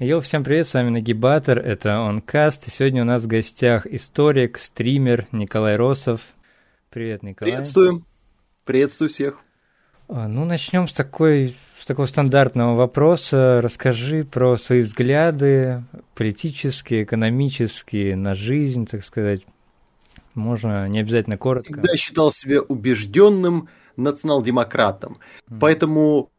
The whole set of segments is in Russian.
Йоу, всем привет, с вами Нагибатор, это и сегодня у нас в гостях историк, стример Николай Росов. Привет, Николай. Приветствуем, приветствую всех. А, ну, начнем с такой с такого стандартного вопроса. Расскажи про свои взгляды политические, экономические, на жизнь, так сказать. Можно не обязательно коротко. Всегда считал себя убежденным национал-демократом. Mm. Поэтому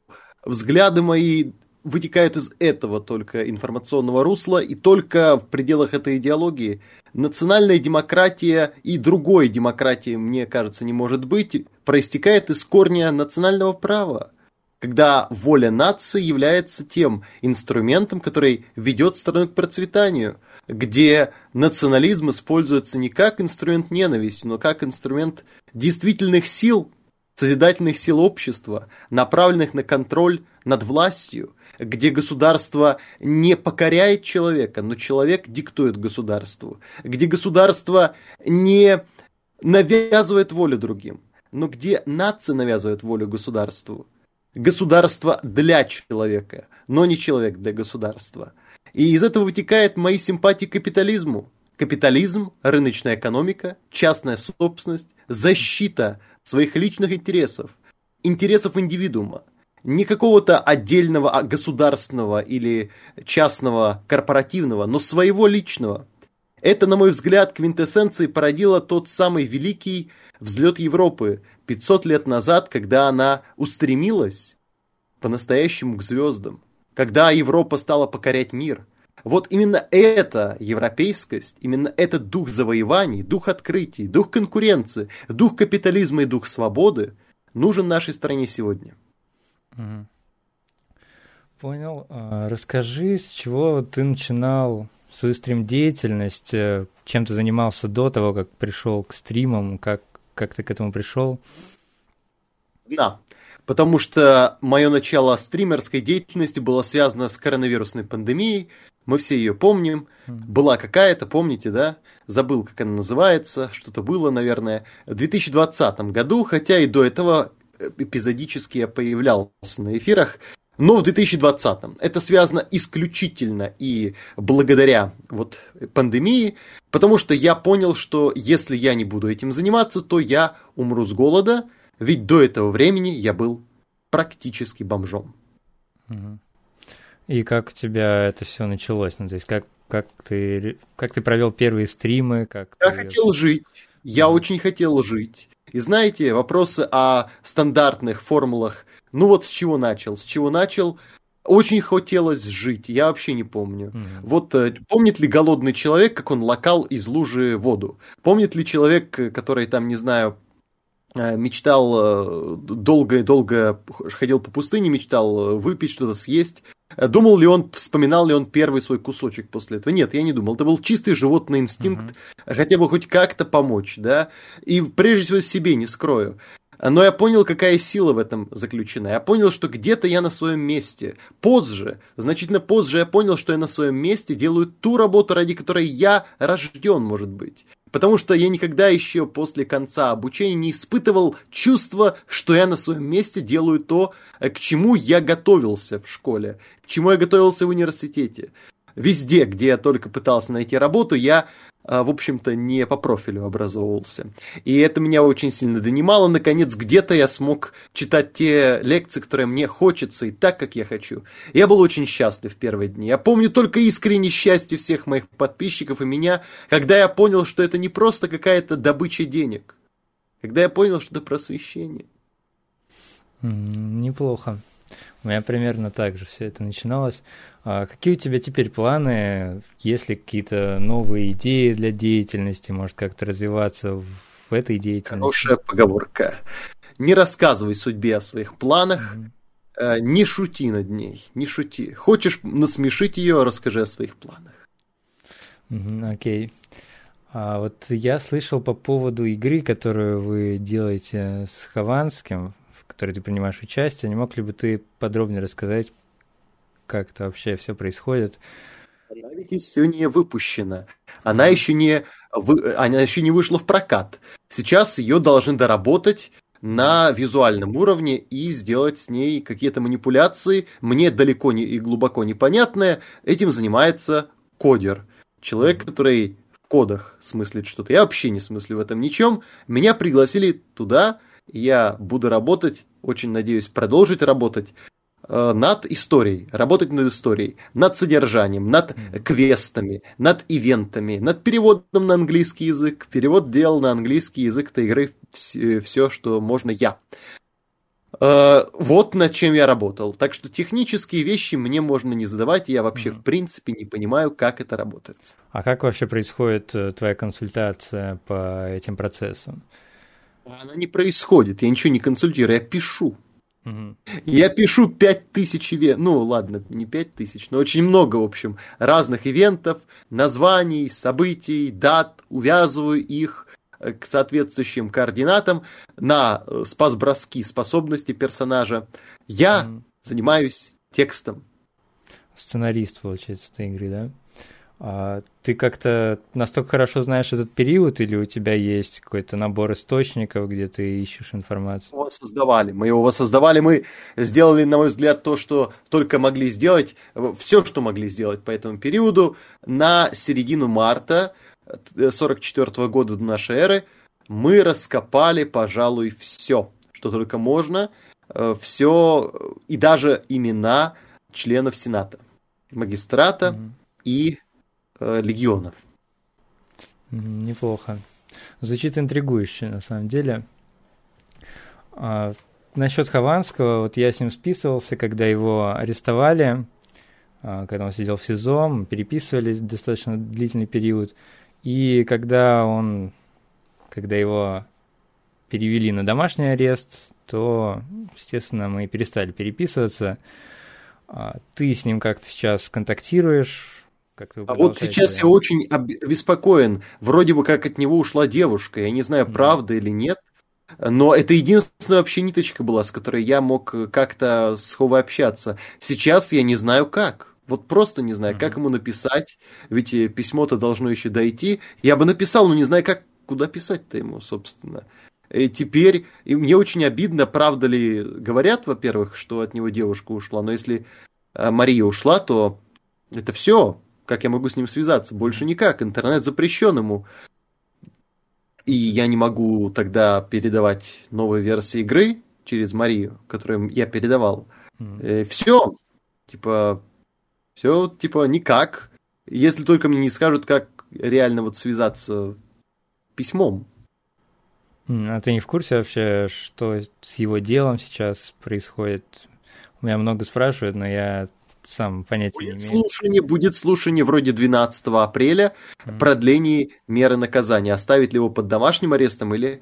взгляды мои вытекают из этого только информационного русла, и только в пределах этой идеологии. Национальная демократия и другой демократии, мне кажется, не может быть, проистекает из корня национального права, когда воля нации является тем инструментом, который ведет страну к процветанию, где национализм используется не как инструмент ненависти, но как инструмент действительных сил, созидательных сил общества, направленных на контроль над властью, где государство не покоряет человека, но человек диктует государству, где государство не навязывает волю другим, но где нация навязывает волю государству. Государство для человека, но не человек для государства. И из этого вытекает мои симпатии к капитализму. Капитализм, рыночная экономика, частная собственность, защита своих личных интересов, интересов индивидуума – не какого-то отдельного а государственного или частного корпоративного, но своего личного. Это, на мой взгляд, квинтэссенцией породило тот самый великий взлет Европы 500 лет назад, когда она устремилась по-настоящему к звездам, когда Европа стала покорять мир. Вот именно эта европейскость, именно этот дух завоеваний, дух открытий, дух конкуренции, дух капитализма и дух свободы нужен нашей стране сегодня. Понял. А, расскажи, с чего ты начинал свою стрим-деятельность, э, чем ты занимался до того, как пришел к стримам, как, как ты к этому пришел? Да, потому что мое начало стримерской деятельности было связано с коронавирусной пандемией, мы все ее помним. Была какая-то, помните, да? Забыл, как она называется, что-то было, наверное, в 2020 году, хотя и до этого эпизодически я появлялся на эфирах, но в 2020-м. Это связано исключительно и благодаря вот пандемии, потому что я понял, что если я не буду этим заниматься, то я умру с голода, ведь до этого времени я был практически бомжом. И как у тебя это все началось? Ну, то есть как, как, ты, как ты провел первые стримы? Как я ты... хотел жить. Я очень хотел жить. И знаете, вопросы о стандартных формулах, ну вот с чего начал? С чего начал? Очень хотелось жить, я вообще не помню. Mm-hmm. Вот э, помнит ли голодный человек, как он локал из лужи воду? Помнит ли человек, который там, не знаю, э, мечтал долго-долго э, ходил по пустыне, мечтал выпить что-то, съесть, Думал ли он, вспоминал ли он первый свой кусочек после этого? Нет, я не думал. Это был чистый животный инстинкт, uh-huh. хотя бы хоть как-то помочь, да. И прежде всего себе не скрою. Но я понял, какая сила в этом заключена. Я понял, что где-то я на своем месте. Позже, значительно позже я понял, что я на своем месте делаю ту работу, ради которой я рожден, может быть. Потому что я никогда еще после конца обучения не испытывал чувства, что я на своем месте делаю то, к чему я готовился в школе, к чему я готовился в университете. Везде, где я только пытался найти работу, я в общем-то, не по профилю образовывался. И это меня очень сильно донимало. Наконец, где-то я смог читать те лекции, которые мне хочется, и так, как я хочу. Я был очень счастлив в первые дни. Я помню только искреннее счастье всех моих подписчиков и меня, когда я понял, что это не просто какая-то добыча денег. Когда я понял, что это просвещение. Неплохо. У меня примерно так же все это начиналось. А какие у тебя теперь планы? Есть ли какие-то новые идеи для деятельности? Может, как-то развиваться в этой деятельности? Хорошая поговорка. Не рассказывай судьбе о своих планах, mm-hmm. не шути над ней, не шути. Хочешь насмешить ее, расскажи о своих планах. Окей. Okay. А вот я слышал по поводу игры, которую вы делаете с Хованским, которой ты принимаешь участие. Не мог ли бы ты подробнее рассказать, как это вообще все происходит? Она ведь еще не выпущена. Она еще не, вы, она еще не вышла в прокат. Сейчас ее должны доработать на визуальном уровне и сделать с ней какие-то манипуляции, мне далеко не и глубоко непонятное, этим занимается кодер. Человек, который в кодах смыслит что-то. Я вообще не смыслю в этом ничем. Меня пригласили туда, я буду работать, очень надеюсь продолжить работать Э, над историей, работать над историей, над содержанием, над квестами, над ивентами, над переводом на английский язык. Перевод делал на английский язык этой игры все, все что можно я. Э, вот над чем я работал. Так что технические вещи мне можно не задавать, я вообще в принципе не понимаю, как это работает. А как вообще происходит э, твоя консультация по этим процессам? Она не происходит, я ничего не консультирую, я пишу. Я пишу 5000 ивентов, ну ладно, не 5000, но очень много, в общем, разных ивентов, названий, событий, дат, увязываю их э, к соответствующим координатам на э, спас-броски способности персонажа. Я занимаюсь текстом. Сценарист, получается, этой игры, да? А ты как-то настолько хорошо знаешь этот период, или у тебя есть какой-то набор источников, где ты ищешь информацию? Мы его создавали, мы его воссоздавали, мы сделали, на мой взгляд, то, что только могли сделать, все, что могли сделать по этому периоду. На середину марта 44 -го года до нашей эры мы раскопали, пожалуй, все, что только можно, э, все, и даже имена членов Сената, магистрата mm-hmm. и э, легионов. Неплохо. Звучит интригующе, на самом деле. А, насчет Хованского, вот я с ним списывался, когда его арестовали, а, когда он сидел в СИЗО, переписывались достаточно длительный период. И когда он, когда его перевели на домашний арест, то, естественно, мы перестали переписываться. А, ты с ним как-то сейчас контактируешь? Как а вот сейчас я очень обеспокоен. Вроде бы как от него ушла девушка. Я не знаю, mm-hmm. правда или нет. Но это единственная вообще ниточка была, с которой я мог как-то с Ховой общаться. Сейчас я не знаю как. Вот просто не знаю, mm-hmm. как ему написать. Ведь э, письмо-то должно еще дойти. Я бы написал, но не знаю, как, куда писать-то ему, собственно. И теперь, и мне очень обидно, правда ли говорят, во-первых, что от него девушка ушла, но если э, Мария ушла, то это все, как я могу с ним связаться? Больше никак. Интернет запрещен ему. И я не могу тогда передавать новые версии игры через Марию, которую я передавал. Mm. Э, все. Типа, все, типа, никак. Если только мне не скажут, как реально вот связаться письмом. А ты не в курсе вообще, что с его делом сейчас происходит? У меня много спрашивают, но я сам понятия будет не имею. Слушание, будет слушание вроде 12 апреля, mm. продление меры наказания. Оставить ли его под домашним арестом или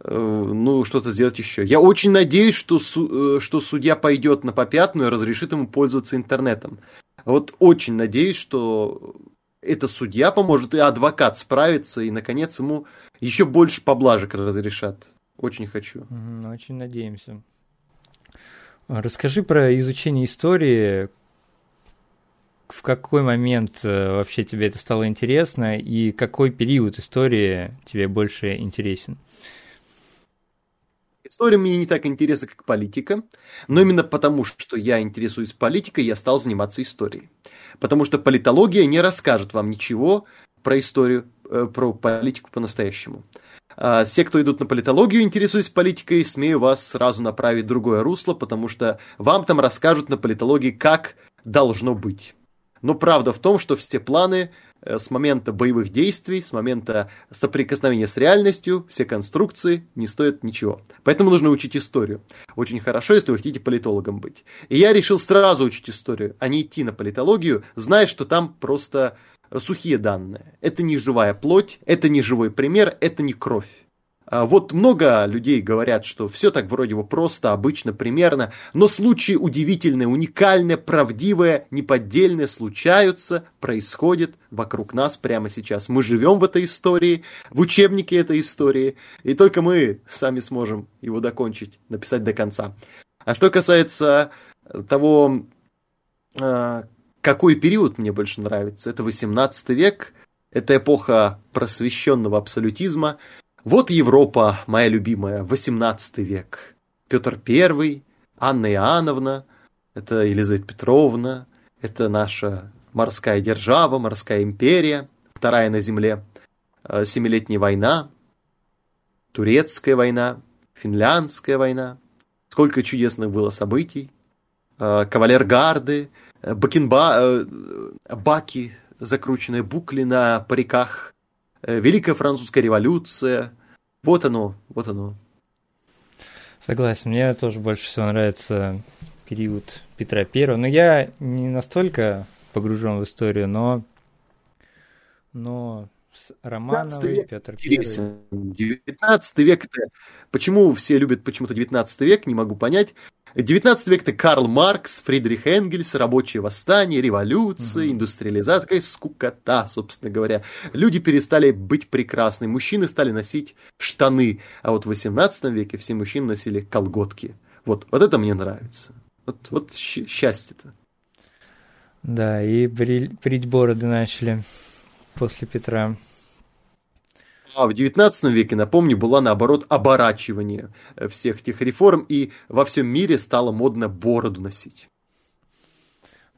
э, ну, что-то сделать еще. Я очень надеюсь, что, су- э, что судья пойдет на попятную и разрешит ему пользоваться интернетом. Вот очень надеюсь, что это судья поможет, и адвокат справится, и, наконец, ему еще больше поблажек разрешат. Очень хочу. Очень надеемся. Расскажи про изучение истории, в какой момент э, вообще тебе это стало интересно и какой период истории тебе больше интересен? История мне не так интересна, как политика, но именно потому, что я интересуюсь политикой, я стал заниматься историей. Потому что политология не расскажет вам ничего про историю, э, про политику по-настоящему. А все, кто идут на политологию, интересуясь политикой, смею вас сразу направить в другое русло, потому что вам там расскажут на политологии, как должно быть. Но правда в том, что все планы э, с момента боевых действий, с момента соприкосновения с реальностью, все конструкции не стоят ничего. Поэтому нужно учить историю. Очень хорошо, если вы хотите политологом быть. И я решил сразу учить историю, а не идти на политологию, зная, что там просто сухие данные. Это не живая плоть, это не живой пример, это не кровь. А вот много людей говорят, что все так вроде бы просто, обычно, примерно, но случаи удивительные, уникальные, правдивые, неподдельные случаются, происходят вокруг нас прямо сейчас. Мы живем в этой истории, в учебнике этой истории, и только мы сами сможем его докончить, написать до конца. А что касается того, а, какой период мне больше нравится, это 18 век, это эпоха просвещенного абсолютизма, Вот Европа, моя любимая, 18 век. Петр I, Анна Иоанновна, это Елизавета Петровна, это наша морская держава, морская империя, вторая на земле, э, Семилетняя война, Турецкая война, Финляндская война. Сколько чудесных было событий. Э, кавалергарды, э, бакенба, баки, закрученные букли на париках, Великая французская революция. Вот оно, вот оно. Согласен, мне тоже больше всего нравится период Петра Первого. Но я не настолько погружен в историю, но, но Романовый, Петр Первый. 19 век это... Почему все любят почему-то 19 век, не могу понять. 19 век это Карл Маркс, Фридрих Энгельс, рабочее восстание, революция, угу. индустриализация, такая скукота, собственно говоря. Люди перестали быть прекрасны, мужчины стали носить штаны, а вот в 18 веке все мужчины носили колготки. Вот, вот это мне нравится. Вот, вот счастье-то. Да, и брить бороды начали после Петра. А в XIX веке, напомню, была наоборот оборачивание э, всех этих реформ, и во всем мире стало модно бороду носить.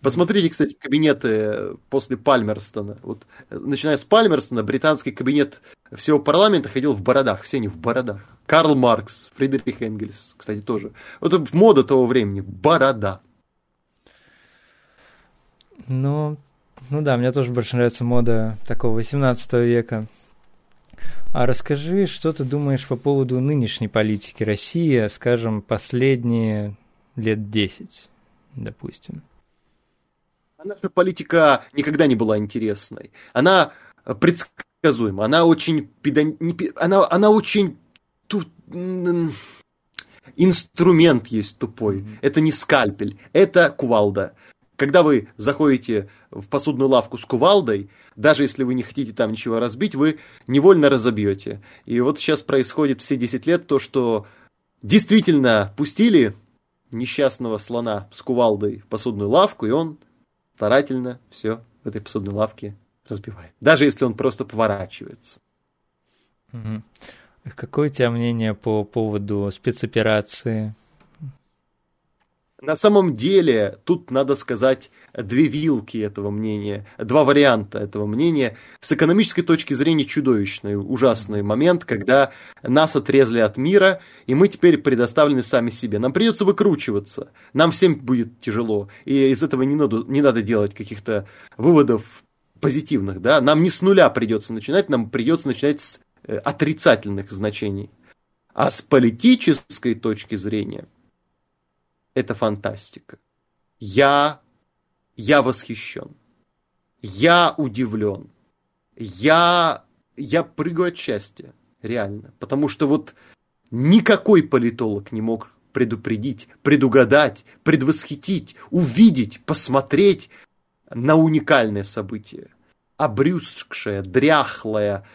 Посмотрите, кстати, кабинеты э, после Пальмерстона. Вот, э, начиная с Пальмерстона, британский кабинет всего парламента ходил в бородах, все они в бородах. Карл Маркс, Фридрих Энгельс, кстати, тоже. Вот мода того времени, борода. Ну, ну да, мне тоже больше нравится мода такого 18 века. А расскажи, что ты думаешь по поводу нынешней политики России, скажем, последние лет 10, допустим? А наша политика никогда не была интересной. Она предсказуема, она очень педан... она, она очень тут инструмент есть тупой. Mm-hmm. Это не скальпель, это кувалда. Когда вы заходите в посудную лавку с кувалдой, даже если вы не хотите там ничего разбить, вы невольно разобьете. И вот сейчас происходит все 10 лет то, что действительно пустили несчастного слона с кувалдой в посудную лавку, и он старательно все в этой посудной лавке разбивает. Даже если он просто поворачивается. Какое у тебя мнение по поводу спецоперации? На самом деле, тут надо сказать две вилки этого мнения, два варианта этого мнения. С экономической точки зрения чудовищный, ужасный момент, когда нас отрезали от мира, и мы теперь предоставлены сами себе. Нам придется выкручиваться, нам всем будет тяжело, и из этого не надо, не надо делать каких-то выводов позитивных. Да? Нам не с нуля придется начинать, нам придется начинать с э, отрицательных значений. А с политической точки зрения – это фантастика. Я, я восхищен. Я удивлен. Я, я прыгаю от счастья, реально. Потому что вот никакой политолог не мог предупредить, предугадать, предвосхитить, увидеть, посмотреть на уникальное событие. Обрюзгшее, дряхлое,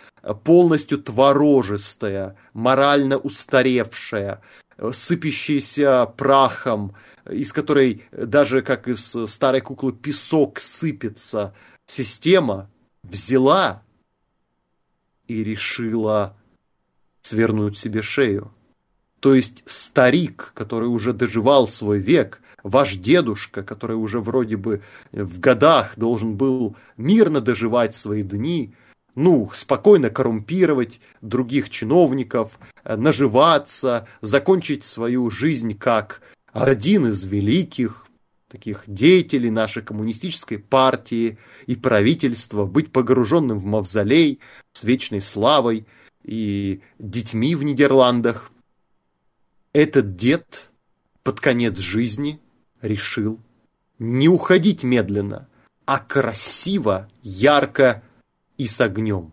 полностью творожистое, морально устаревшее, Э, сыпящийся прахом, из которой даже как из старой куклы песок сыпется, система взяла и решила свернуть себе шею. То есть старик, который уже доживал свой век, ваш дедушка, который уже вроде бы в годах должен был мирно доживать свои дни, ну, спокойно коррумпировать других чиновников, э, наживаться, закончить свою жизнь как один из великих таких деятелей нашей коммунистической партии и правительства, быть погруженным в мавзолей с вечной славой и детьми в Нидерландах. Этот дед под конец жизни решил не уходить медленно, а красиво, ярко и с огнем.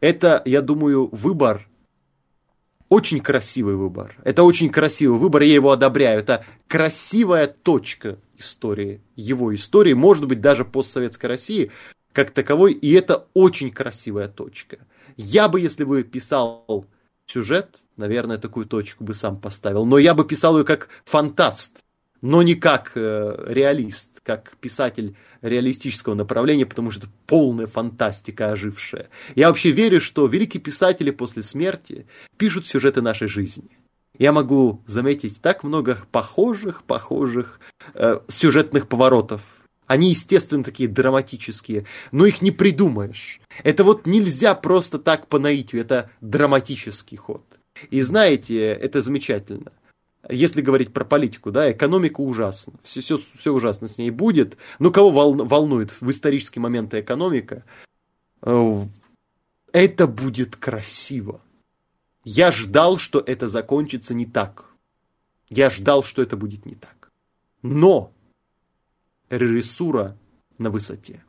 Это, я думаю, выбор, очень красивый выбор. Это очень красивый выбор, я его одобряю. Это красивая точка истории, его истории, может быть, даже постсоветской России как таковой, и это очень красивая точка. Я бы, если бы писал сюжет, наверное, такую точку бы сам поставил, но я бы писал ее как фантаст. Но не как э, реалист, как писатель реалистического направления, потому что это полная фантастика ожившая. Я вообще верю, что великие писатели после смерти пишут сюжеты нашей жизни. Я могу заметить так много похожих, похожих э, сюжетных поворотов. Они, естественно, такие драматические, но их не придумаешь. Это вот нельзя просто так по наитию, это драматический ход. И знаете, это замечательно если говорить про политику, да, экономика ужасна. Все, все, все ужасно с ней будет. Но кого волнует в исторические моменты экономика? Э, это будет красиво. Я ждал, что это закончится не так. Я ждал, что это будет не так. Но режиссура на высоте.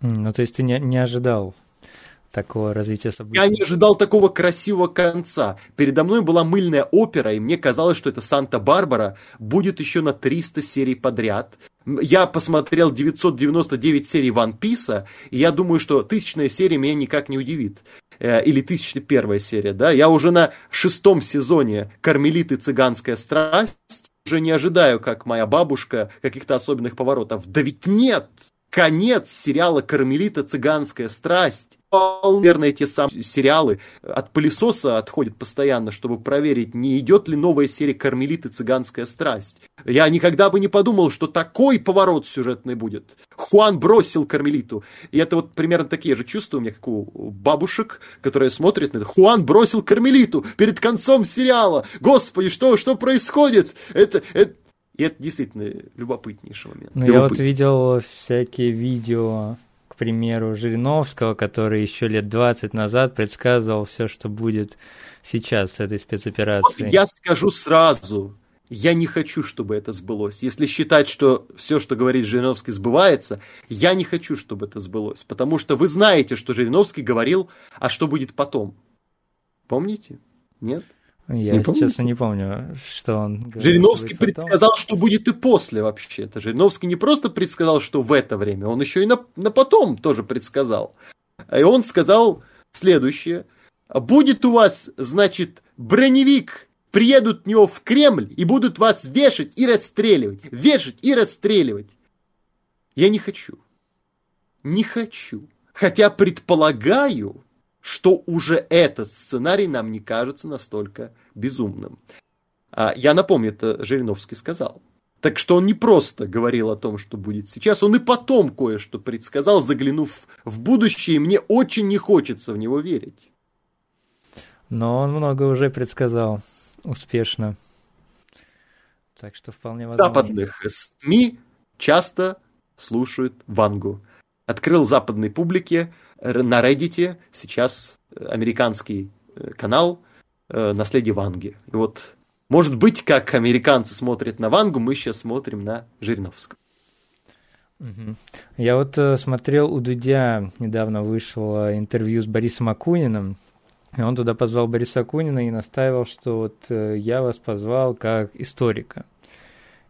Ну, то есть ты не, не ожидал такого развития событий. Я не ожидал такого красивого конца. Передо мной была мыльная опера, и мне казалось, что это Санта-Барбара будет еще на 300 серий подряд. Я посмотрел 999 серий Ван Писа, и я думаю, что тысячная серия меня никак не удивит. Э, или тысяча первая серия, да? Я уже на шестом сезоне «Кармелиты. Цыганская страсть» уже не ожидаю, как моя бабушка, каких-то особенных поворотов. Да ведь нет! Конец сериала «Кармелита. Цыганская страсть» наверное, те самые сериалы от пылесоса отходят постоянно, чтобы проверить, не идет ли новая серия «Кармелиты. Цыганская страсть». Я никогда бы не подумал, что такой поворот сюжетный будет. Хуан бросил Кармелиту. И это вот примерно такие же чувства у меня, как у бабушек, которые смотрят на это. Хуан бросил Кармелиту перед концом сериала. Господи, что, что происходит? Это, это, и это действительно любопытнейший момент. Ну, я вот видел всякие видео к примеру, Жириновского, который еще лет 20 назад предсказывал все, что будет сейчас с этой спецоперацией. Я скажу сразу, я не хочу, чтобы это сбылось. Если считать, что все, что говорит Жириновский, сбывается, я не хочу, чтобы это сбылось. Потому что вы знаете, что Жириновский говорил, а что будет потом. Помните? Нет? Я, не честно, не помню, что он говорил. Жириновский предсказал, что будет и после вообще-то. Жириновский не просто предсказал, что в это время, он еще и на, на потом тоже предсказал. И он сказал следующее. Будет у вас, значит, броневик, приедут в него в Кремль и будут вас вешать и расстреливать. Вешать и расстреливать. Я не хочу. Не хочу. Хотя предполагаю, что уже этот сценарий нам не кажется настолько безумным. А, я напомню, это Жириновский сказал. Так что он не просто говорил о том, что будет сейчас, он и потом кое-что предсказал, заглянув в будущее, и мне очень не хочется в него верить. Но он много уже предсказал успешно. Так что вполне возможно. Западных СМИ часто слушают Вангу. Открыл западной публике на Reddit сейчас э, американский э, канал э, «Наследие Ванги». И вот, может быть, как американцы смотрят на Вангу, мы сейчас смотрим на Жириновского. Я вот смотрел у Дудя, недавно вышло интервью с Борисом Акуниным, и он туда позвал Бориса Акунина и настаивал, что вот я вас позвал как историка.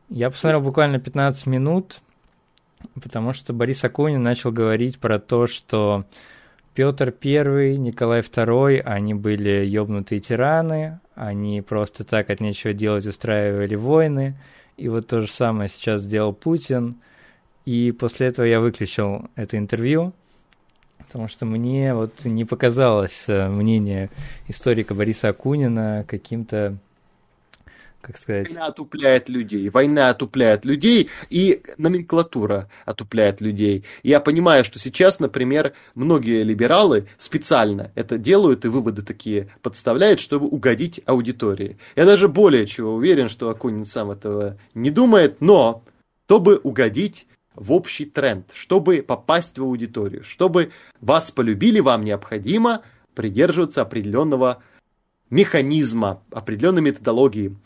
Я посмотрел буквально 15 минут, потому что Борис Акунин начал говорить про то, что Петр I, Николай II, они были ёбнутые тираны, они просто так от нечего делать устраивали войны, и вот то же самое сейчас сделал Путин, и после этого я выключил это интервью, потому что мне вот не показалось э, мнение историка Бориса Акунина каким-то как сказать... Война отупляет людей, война отупляет людей, и номенклатура отупляет людей. Я понимаю, что сейчас, например, многие либералы специально это делают и выводы такие подставляют, чтобы угодить аудитории. Я даже более чего уверен, что Акунин сам этого не думает, но чтобы угодить в общий тренд, чтобы попасть в аудиторию, чтобы вас полюбили, вам необходимо придерживаться определенного механизма, определенной методологии.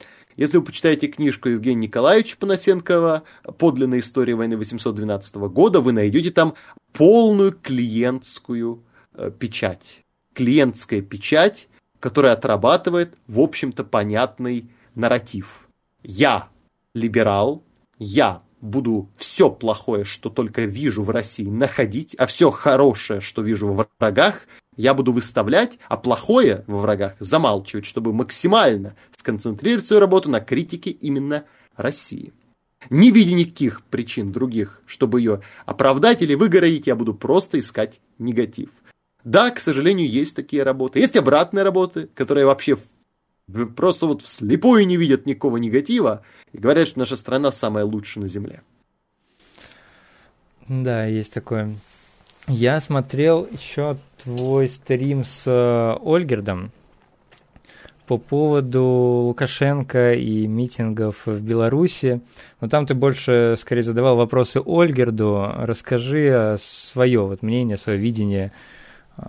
Если вы почитаете книжку Евгения Николаевича Панасенкова «Подлинная история войны 812 года», вы найдете там полную клиентскую э, печать. Клиентская печать, которая отрабатывает, в общем-то, понятный нарратив. Я либерал, я буду все плохое, что только вижу в России, находить, а все хорошее, что вижу во врагах, я буду выставлять, а плохое во врагах замалчивать, чтобы максимально сконцентрировать свою работу на критике именно России. Не видя никаких причин других, чтобы ее оправдать или выгородить, я буду просто искать негатив. Да, к сожалению, есть такие работы. Есть обратные работы, которые вообще просто вот вслепую не видят никакого негатива и говорят, что наша страна самая лучшая на Земле. Да, есть такое. Я смотрел еще твой стрим с э, Ольгердом по поводу Лукашенко и митингов в Беларуси. Но там ты больше, скорее, задавал вопросы Ольгерду. Расскажи свое вот мнение, свое видение э,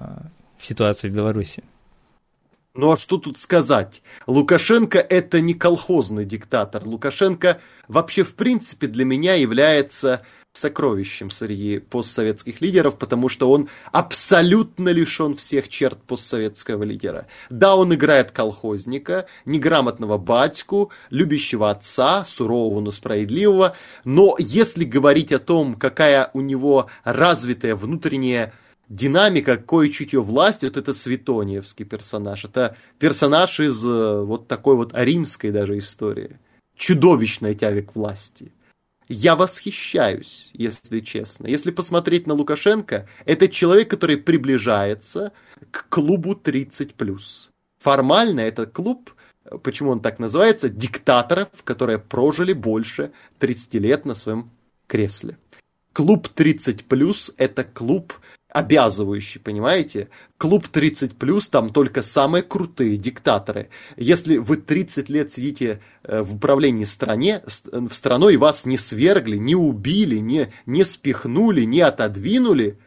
ситуации в Беларуси. Ну а что тут сказать? Лукашенко это не колхозный диктатор. Лукашенко вообще в принципе для меня является сокровищем среди постсоветских лидеров, потому что он абсолютно лишен всех черт постсоветского лидера. Да, он играет колхозника, неграмотного батьку, любящего отца, сурового, но справедливого, но если говорить о том, какая у него развитая внутренняя динамика, кое чутье власти, вот это Светониевский персонаж. Это персонаж из э, вот такой вот римской даже истории. Чудовищная тяга к власти. Я восхищаюсь, если честно. Если посмотреть на Лукашенко, это человек, который приближается к клубу 30+. Формально это клуб, почему он так называется, диктаторов, которые прожили больше 30 лет на своем кресле. Клуб 30+, это клуб обязывающий, понимаете? Клуб 30 плюс, там только самые крутые диктаторы. Если вы 30 лет сидите э, в управлении стране, в страной вас не свергли, не убили, не, не спихнули, не отодвинули,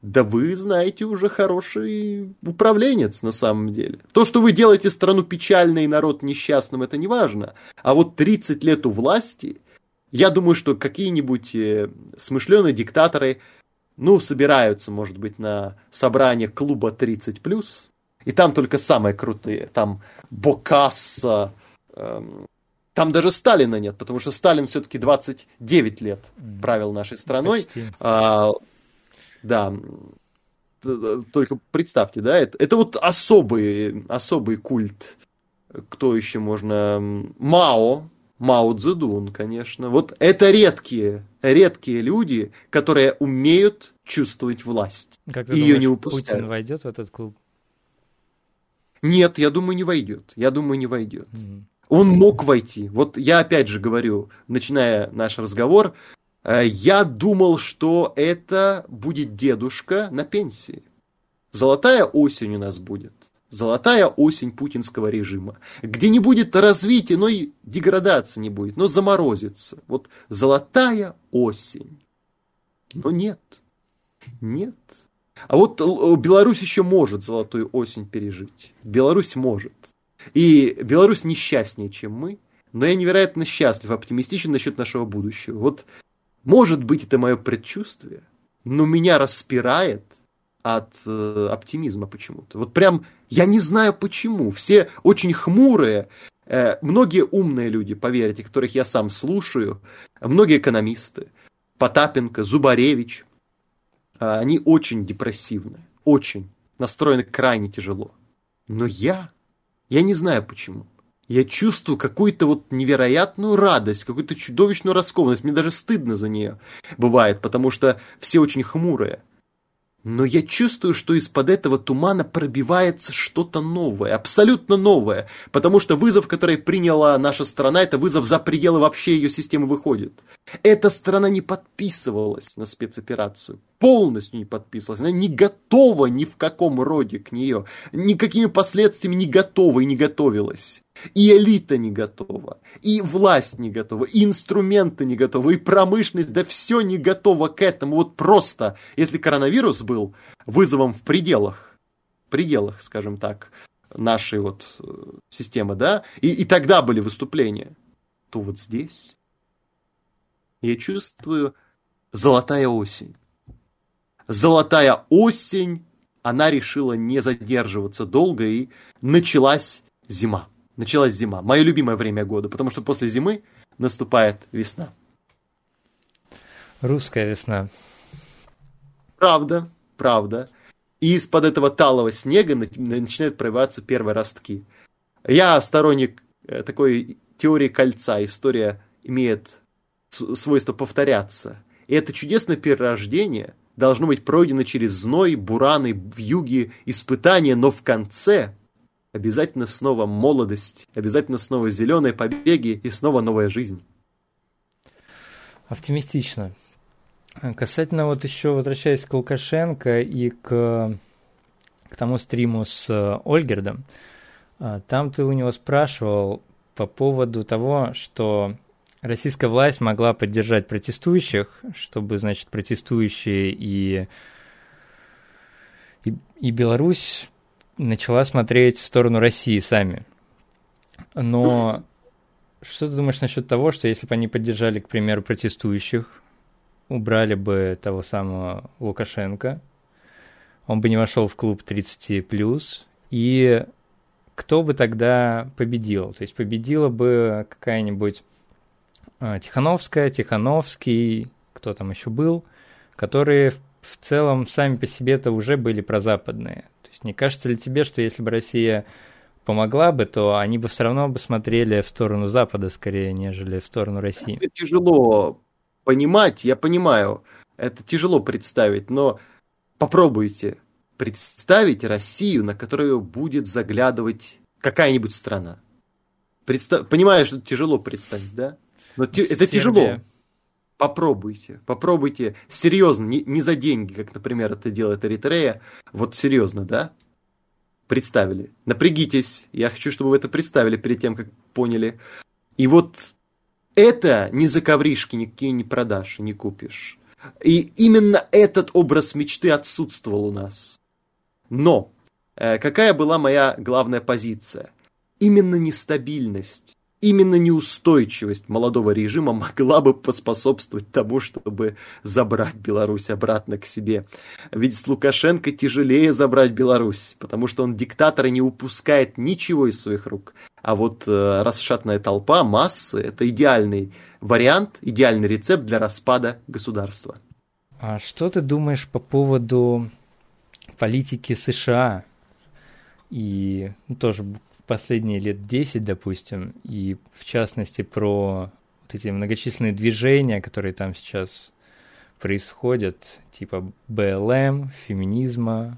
да вы знаете уже хороший управленец на самом деле. То, что вы делаете страну печальной и народ несчастным, это не важно. А вот 30 лет у власти, я думаю, что какие-нибудь э, смышленые диктаторы ну, собираются, может быть, на собрание клуба 30+, и там только самые крутые, там Бокасса, эм, там даже Сталина нет, потому что Сталин все-таки 29 лет правил нашей страной. А, да, только представьте, да, это, это вот особый, особый культ. Кто еще можно? Мао, Мао Цзэдун, конечно. Вот это редкие, редкие люди, которые умеют чувствовать власть. Как ты ее не упускают. Путин войдет в этот клуб? Нет, я думаю, не войдет. Я думаю, не войдет. Mm-hmm. Он мог войти. Вот я опять же говорю, начиная наш разговор, э, я думал, что это будет дедушка на пенсии. Золотая осень у нас будет золотая осень путинского режима, где не будет развития, но и деградации не будет, но заморозится. Вот золотая осень. Но нет, нет. А вот Беларусь еще может золотую осень пережить. Беларусь может. И Беларусь несчастнее, чем мы, но я невероятно счастлив, оптимистичен насчет нашего будущего. Вот, может быть, это мое предчувствие, но меня распирает от э, оптимизма почему-то. Вот прям я не знаю почему. Все очень хмурые, э, многие умные люди, поверьте, которых я сам слушаю, многие экономисты, Потапенко, Зубаревич, э, они очень депрессивны, очень настроены крайне тяжело. Но я, я не знаю почему. Я чувствую какую-то вот невероятную радость, какую-то чудовищную раскованность. Мне даже стыдно за нее бывает, потому что все очень хмурые. Но я чувствую, что из-под этого тумана пробивается что-то новое, абсолютно новое, потому что вызов, который приняла наша страна, это вызов за пределы вообще ее системы выходит. Эта страна не подписывалась на спецоперацию, полностью не подписывалась, она не готова ни в каком роде к нее, никакими последствиями не готова и не готовилась. И элита не готова, и власть не готова, и инструменты не готовы, и промышленность, да все не готово к этому. Вот просто, если коронавирус был вызовом в пределах, пределах, скажем так, нашей вот э, системы, да, и, и тогда были выступления, то вот здесь я чувствую золотая осень. Золотая осень, она решила не задерживаться долго, и началась зима началась зима. Мое любимое время года, потому что после зимы наступает весна. Русская весна. Правда, правда. И из-под этого талого снега начинают проявляться первые ростки. Я сторонник э, такой теории кольца. История имеет свойство повторяться. И это чудесное перерождение должно быть пройдено через зной, бураны, вьюги, испытания, но в конце обязательно снова молодость, обязательно снова зеленые побеги и снова новая жизнь. Оптимистично. Касательно вот еще возвращаясь к Лукашенко и к, к тому стриму с э, Ольгердом, э, там ты у него спрашивал по поводу того, что российская власть могла поддержать протестующих, чтобы, значит, протестующие и, и, и Беларусь начала смотреть в сторону России сами. Но что ты думаешь насчет того, что если бы они поддержали, к примеру, протестующих, убрали бы того самого Лукашенко, он бы не вошел в клуб 30+, и кто бы тогда победил? То есть победила бы какая-нибудь Тихановская, Тихановский, кто там еще был, которые в целом сами по себе-то уже были прозападные. То есть не кажется ли тебе, что если бы Россия помогла бы, то они бы все равно бы смотрели в сторону Запада скорее, нежели в сторону России? Это тяжело понимать, я понимаю, это тяжело представить, но попробуйте представить Россию, на которую будет заглядывать какая-нибудь страна. Представ... Понимаю, что тяжело представить, да? Но те... это тяжело. Попробуйте, попробуйте серьезно, не, не за деньги, как, например, это делает Эритрея. Вот серьезно, да? Представили. Напрягитесь. Я хочу, чтобы вы это представили перед тем, как поняли. И вот это не за ковришки никакие не продашь, не купишь. И именно этот образ мечты отсутствовал у нас. Но э, какая была моя главная позиция? Именно нестабильность именно неустойчивость молодого режима могла бы поспособствовать тому, чтобы забрать Беларусь обратно к себе. Ведь с Лукашенко тяжелее забрать Беларусь, потому что он диктатор и не упускает ничего из своих рук. А вот э, расшатная толпа, массы – это идеальный вариант, идеальный рецепт для распада государства. А что ты думаешь по поводу политики США? И ну, тоже последние лет 10, допустим, и в частности про вот эти многочисленные движения, которые там сейчас происходят, типа БЛМ, феминизма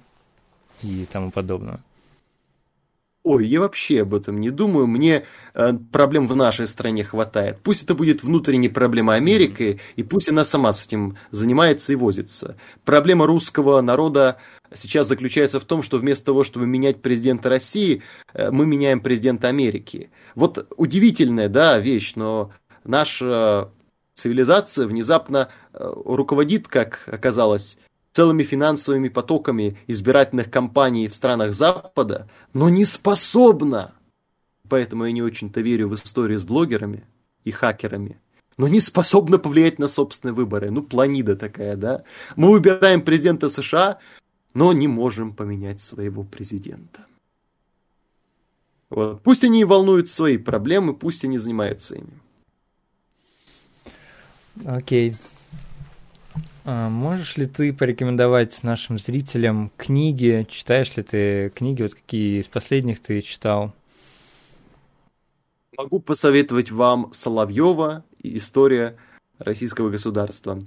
и тому подобное. Ой, я вообще об этом не думаю. Мне э, проблем в нашей стране хватает. Пусть это будет внутренняя проблема Америки, и пусть она сама с этим занимается и возится. Проблема русского народа сейчас заключается в том, что вместо того, чтобы менять президента России, э, мы меняем президента Америки. Вот удивительная, да, вещь, но наша цивилизация внезапно э, руководит, как оказалось, целыми финансовыми потоками избирательных кампаний в странах Запада, но не способна. Поэтому я не очень-то верю в историю с блогерами и хакерами. Но не способна повлиять на собственные выборы. Ну, планида такая, да? Мы выбираем президента США, но не можем поменять своего президента. Вот. Пусть они волнуют свои проблемы, пусть они занимаются ими. Окей. Okay. А можешь ли ты порекомендовать нашим зрителям книги? Читаешь ли ты книги? Вот какие из последних ты читал? Могу посоветовать вам Соловьева история российского государства.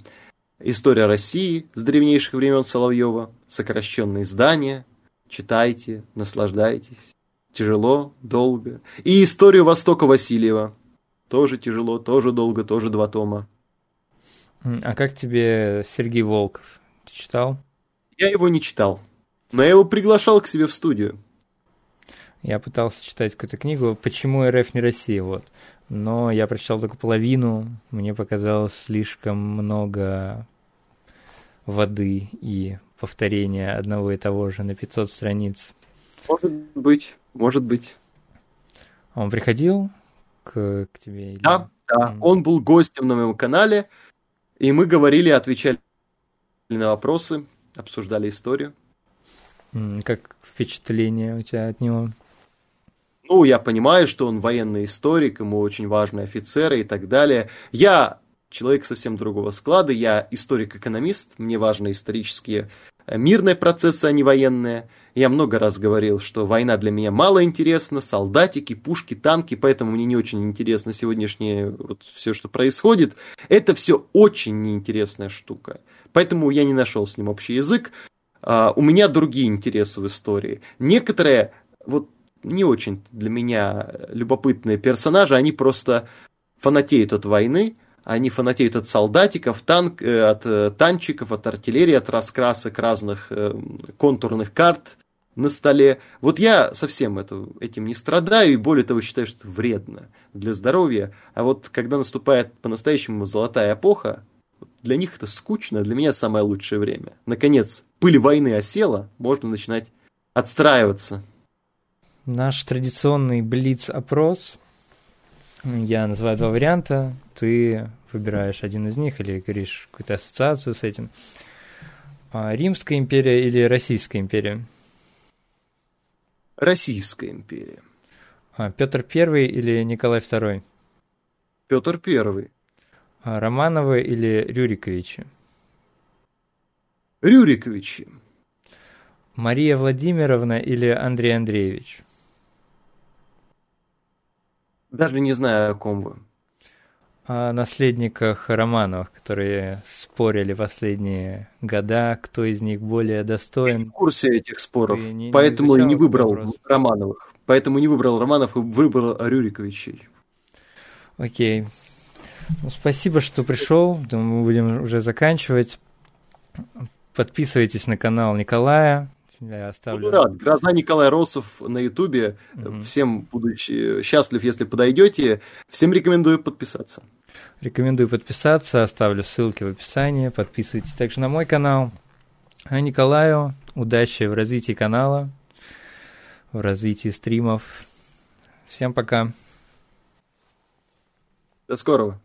История России с древнейших времен Соловьева, сокращенные издания. Читайте, наслаждайтесь. Тяжело, долго. И историю Востока Васильева. Тоже тяжело, тоже долго, тоже два тома. А как тебе Сергей Волков? Ты читал? Я его не читал, но я его приглашал к себе в студию. Я пытался читать какую-то книгу «Почему РФ не Россия?» вот. Но я прочитал только половину, мне показалось слишком много воды и повторения одного и того же на 500 страниц. Может быть, может быть. Он приходил к, к тебе? Да, да, он был гостем на моем канале, и мы говорили, отвечали на вопросы, обсуждали историю. Как впечатление у тебя от него? Ну, я понимаю, что он военный историк, ему очень важны офицеры и так далее. Я человек совсем другого склада, я историк-экономист, мне важны исторические мирные процессы, а не военные. Я много раз говорил, что война для меня мало интересна, солдатики, пушки, танки, поэтому мне не очень интересно сегодняшнее вот все, что происходит. Это все очень неинтересная штука. Поэтому я не нашел с ним общий язык. Uh, у меня другие интересы в истории. Некоторые, вот не очень для меня любопытные персонажи, они просто фанатеют от войны, они фанатеют от солдатиков, танк, э, от э, танчиков, от артиллерии, от раскрасок разных э, контурных карт на столе. Вот я совсем это, этим не страдаю, и более того считаю, что это вредно для здоровья. А вот когда наступает по-настоящему золотая эпоха, для них это скучно, для меня самое лучшее время. Наконец, пыль войны осела, можно начинать отстраиваться. Наш традиционный блиц-опрос. Я называю два варианта. Ты выбираешь один из них или говоришь какую-то ассоциацию с этим. А, Римская империя или Российская империя? Российская империя. А, Петр I или Николай II? Петр I. А, Романовы или Рюриковичи? Рюриковичи. Мария Владимировна или Андрей Андреевич? Даже не знаю, о ком вы. О наследниках Романовых, которые спорили последние года, кто из них более достоин. Я в курсе этих споров, не, поэтому не не выбрал вопрос. Романовых. Поэтому не выбрал Романов и выбрал Рюриковичей. Окей. Ну, спасибо, что пришел. Думаю, мы будем уже заканчивать. Подписывайтесь на канал Николая. Я оставлю. Буду рад. Гроза Николай Росов на Ютубе. Угу. Всем будучи счастлив, если подойдете. Всем рекомендую подписаться. Рекомендую подписаться. Оставлю ссылки в описании. Подписывайтесь также на мой канал. А Николаю удачи в развитии канала, в развитии стримов. Всем пока. До скорого.